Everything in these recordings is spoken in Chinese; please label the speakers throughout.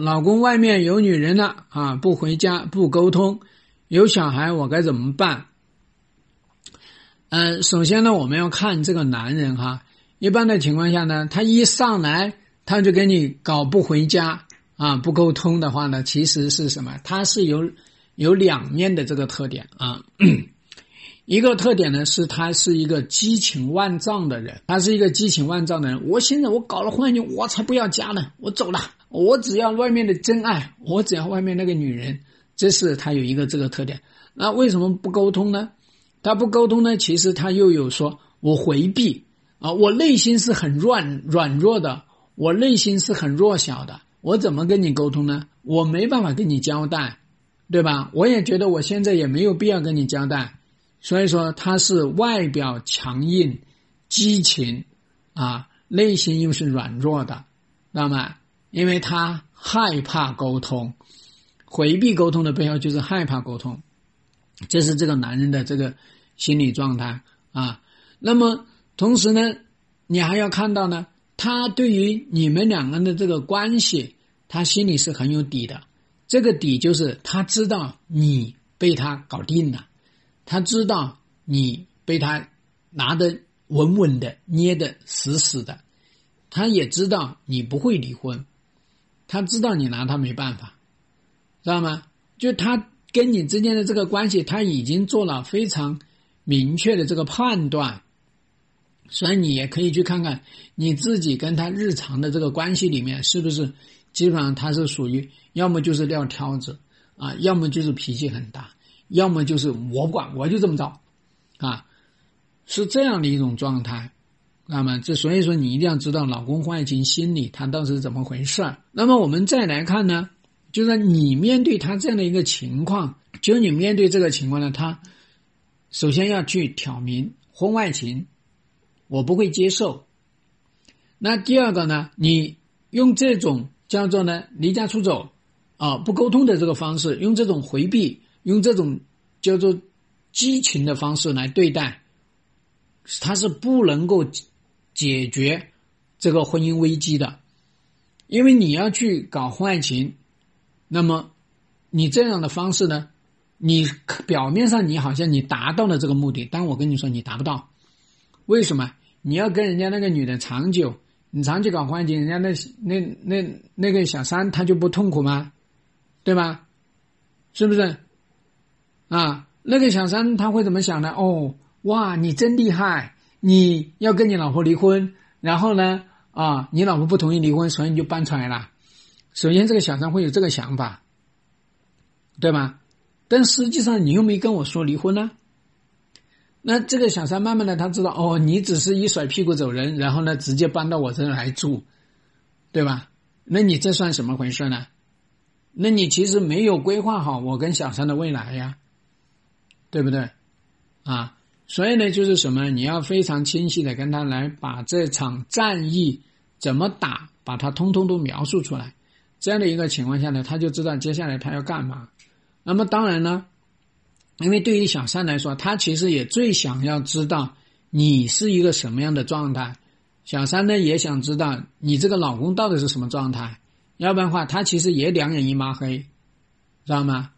Speaker 1: 老公外面有女人了啊，不回家不沟通，有小孩我该怎么办？嗯，首先呢，我们要看这个男人哈。一般的情况下呢，他一上来他就给你搞不回家啊，不沟通的话呢，其实是什么？他是有有两面的这个特点啊。一个特点呢是他是一个激情万丈的人，他是一个激情万丈的人。我现在我搞了婚姻，我才不要家呢，我走了，我只要外面的真爱，我只要外面那个女人。这是他有一个这个特点。那为什么不沟通呢？他不沟通呢，其实他又有说，我回避啊，我内心是很软软弱的，我内心是很弱小的，我怎么跟你沟通呢？我没办法跟你交代，对吧？我也觉得我现在也没有必要跟你交代，所以说他是外表强硬、激情啊，内心又是软弱的，知道吗？因为他害怕沟通，回避沟通的背后就是害怕沟通。这是这个男人的这个心理状态啊。那么同时呢，你还要看到呢，他对于你们两个人的这个关系，他心里是很有底的。这个底就是他知道你被他搞定了，他知道你被他拿得稳稳的、捏得死死的，他也知道你不会离婚，他知道你拿他没办法，知道吗？就他。跟你之间的这个关系，他已经做了非常明确的这个判断，所以你也可以去看看你自己跟他日常的这个关系里面，是不是基本上他是属于要么就是撂挑子啊，要么就是脾气很大，要么就是我管我就这么着啊，是这样的一种状态。那么这所以说你一定要知道老公婚外情心理他到底是怎么回事那么我们再来看呢？就是你面对他这样的一个情况，就你面对这个情况呢，他首先要去挑明婚外情，我不会接受。那第二个呢，你用这种叫做呢离家出走啊不沟通的这个方式，用这种回避，用这种叫做激情的方式来对待，他是不能够解决这个婚姻危机的，因为你要去搞婚外情。那么，你这样的方式呢？你表面上你好像你达到了这个目的，但我跟你说你达不到。为什么？你要跟人家那个女的长久，你长期搞婚外情，人家那那那那个小三他就不痛苦吗？对吧？是不是？啊，那个小三他会怎么想呢？哦，哇，你真厉害！你要跟你老婆离婚，然后呢，啊，你老婆不同意离婚，所以你就搬出来了。首先，这个小三会有这个想法，对吧？但实际上，你又没跟我说离婚呢。那这个小三慢慢的，他知道哦，你只是一甩屁股走人，然后呢，直接搬到我这来住，对吧？那你这算什么回事呢？那你其实没有规划好我跟小三的未来呀，对不对？啊，所以呢，就是什么？你要非常清晰的跟他来把这场战役怎么打，把它通通都描述出来。这样的一个情况下呢，他就知道接下来他要干嘛。那么当然呢，因为对于小三来说，他其实也最想要知道你是一个什么样的状态。小三呢也想知道你这个老公到底是什么状态，要不然的话，他其实也两眼一抹黑，知道吗？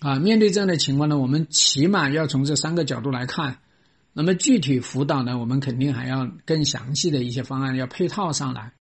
Speaker 1: 啊，面对这样的情况呢，我们起码要从这三个角度来看。那么具体辅导呢，我们肯定还要更详细的一些方案要配套上来。